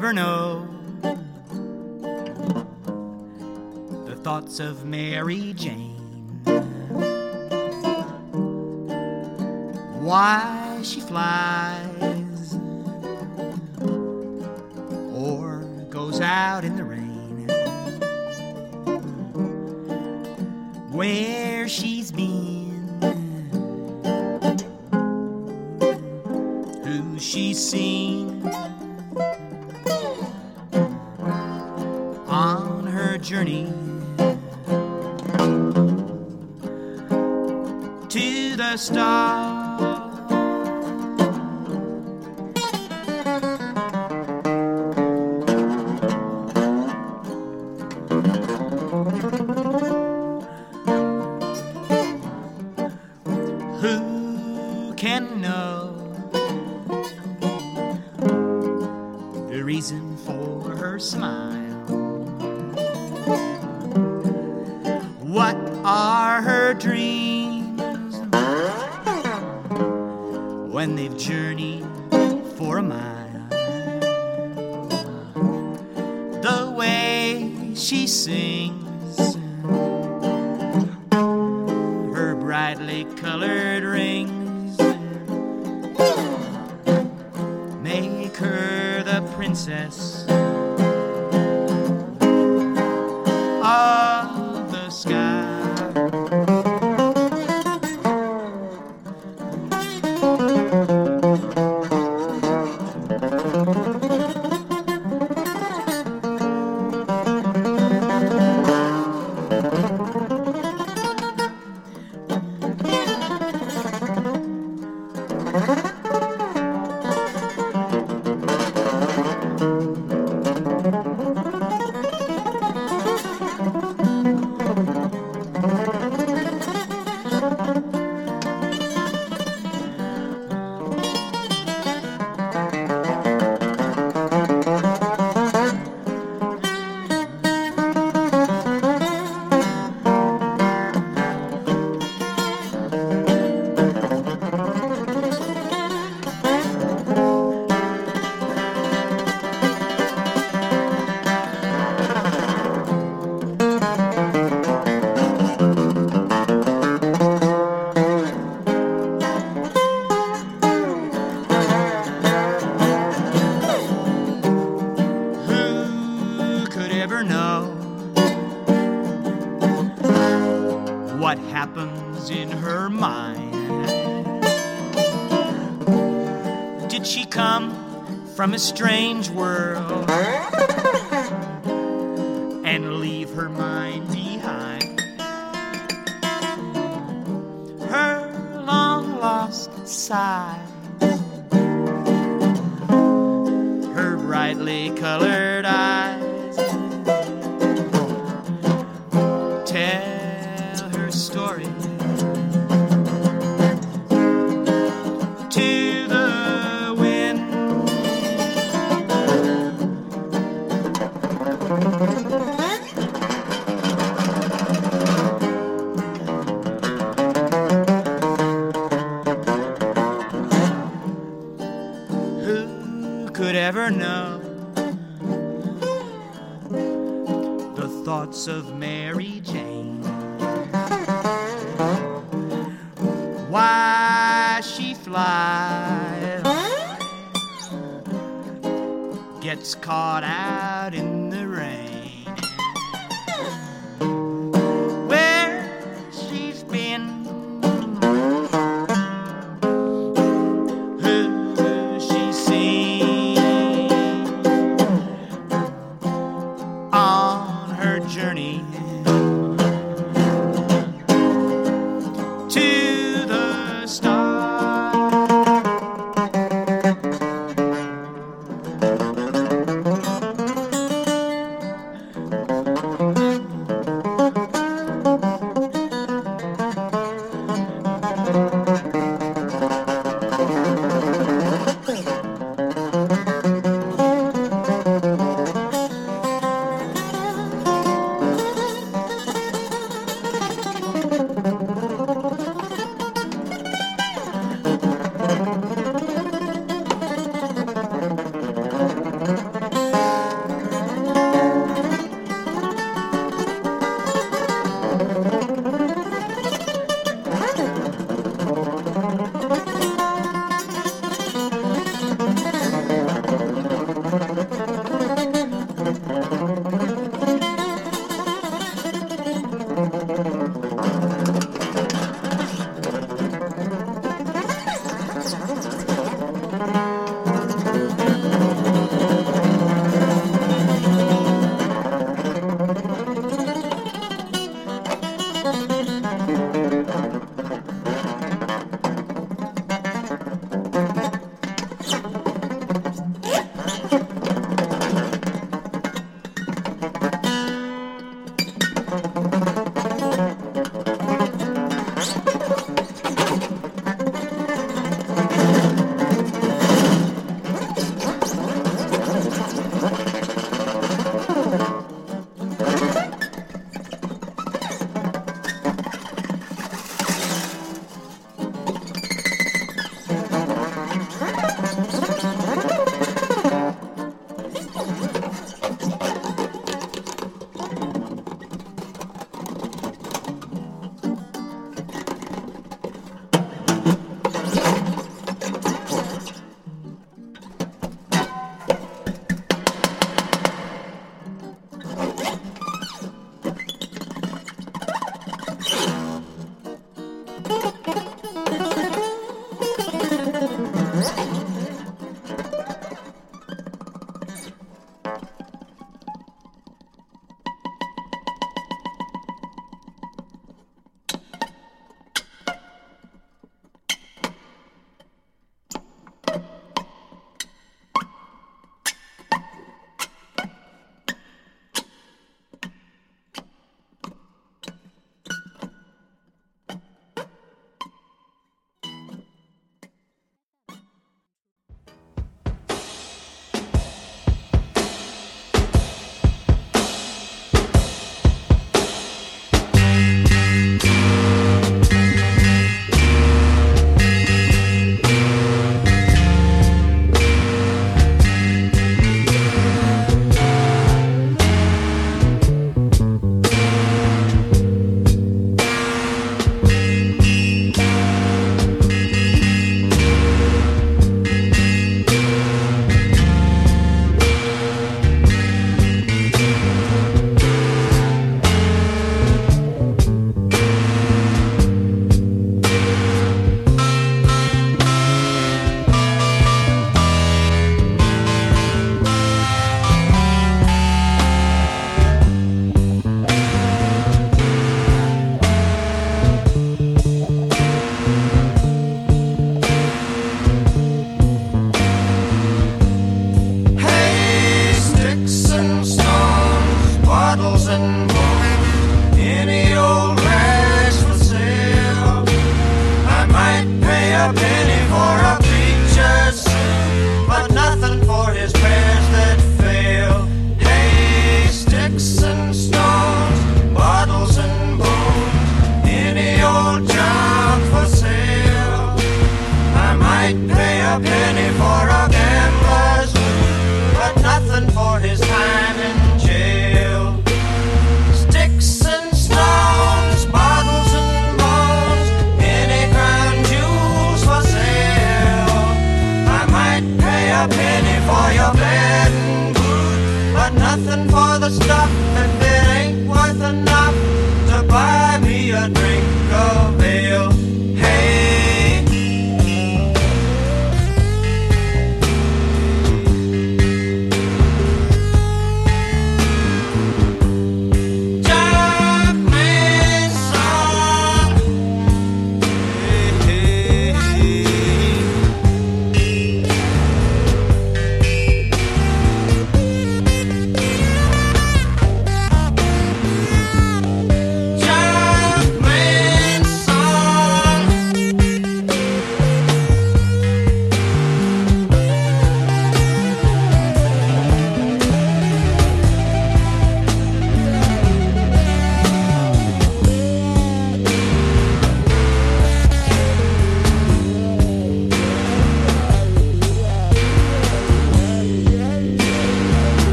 never know. The thoughts of Mary Jane. Why she flies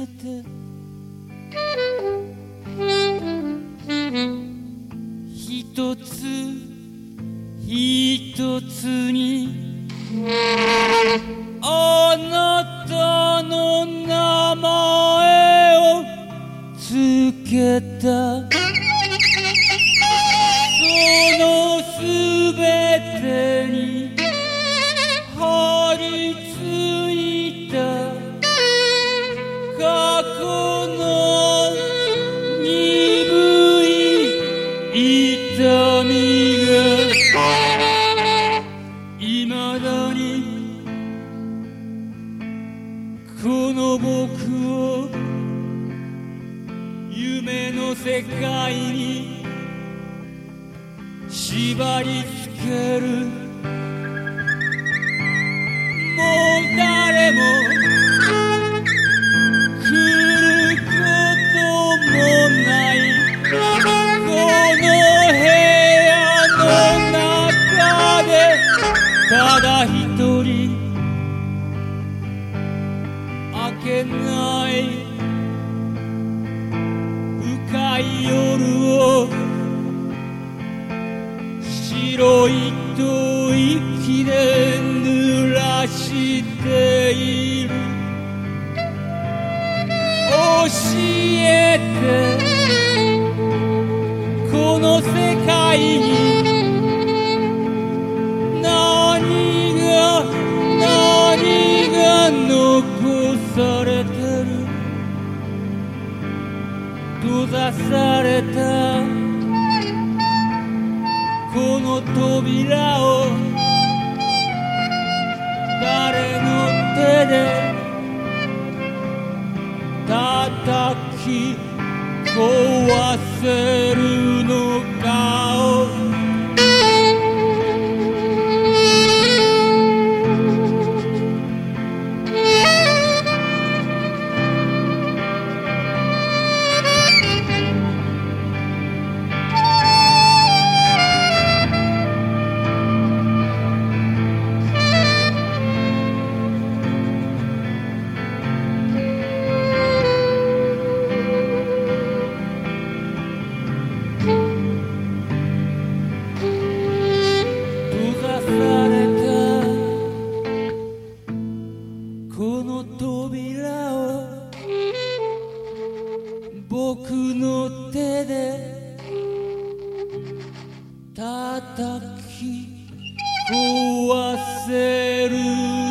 め一つ一つにあなたの名前をつけた。縛りつける。された。叩き壊せる。